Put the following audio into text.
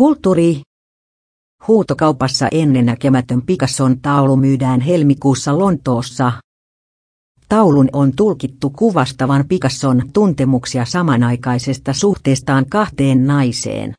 Kulttuuri. Huutokaupassa ennennäkemätön Picasson taulu myydään helmikuussa Lontoossa. Taulun on tulkittu kuvastavan Picasson tuntemuksia samanaikaisesta suhteestaan kahteen naiseen.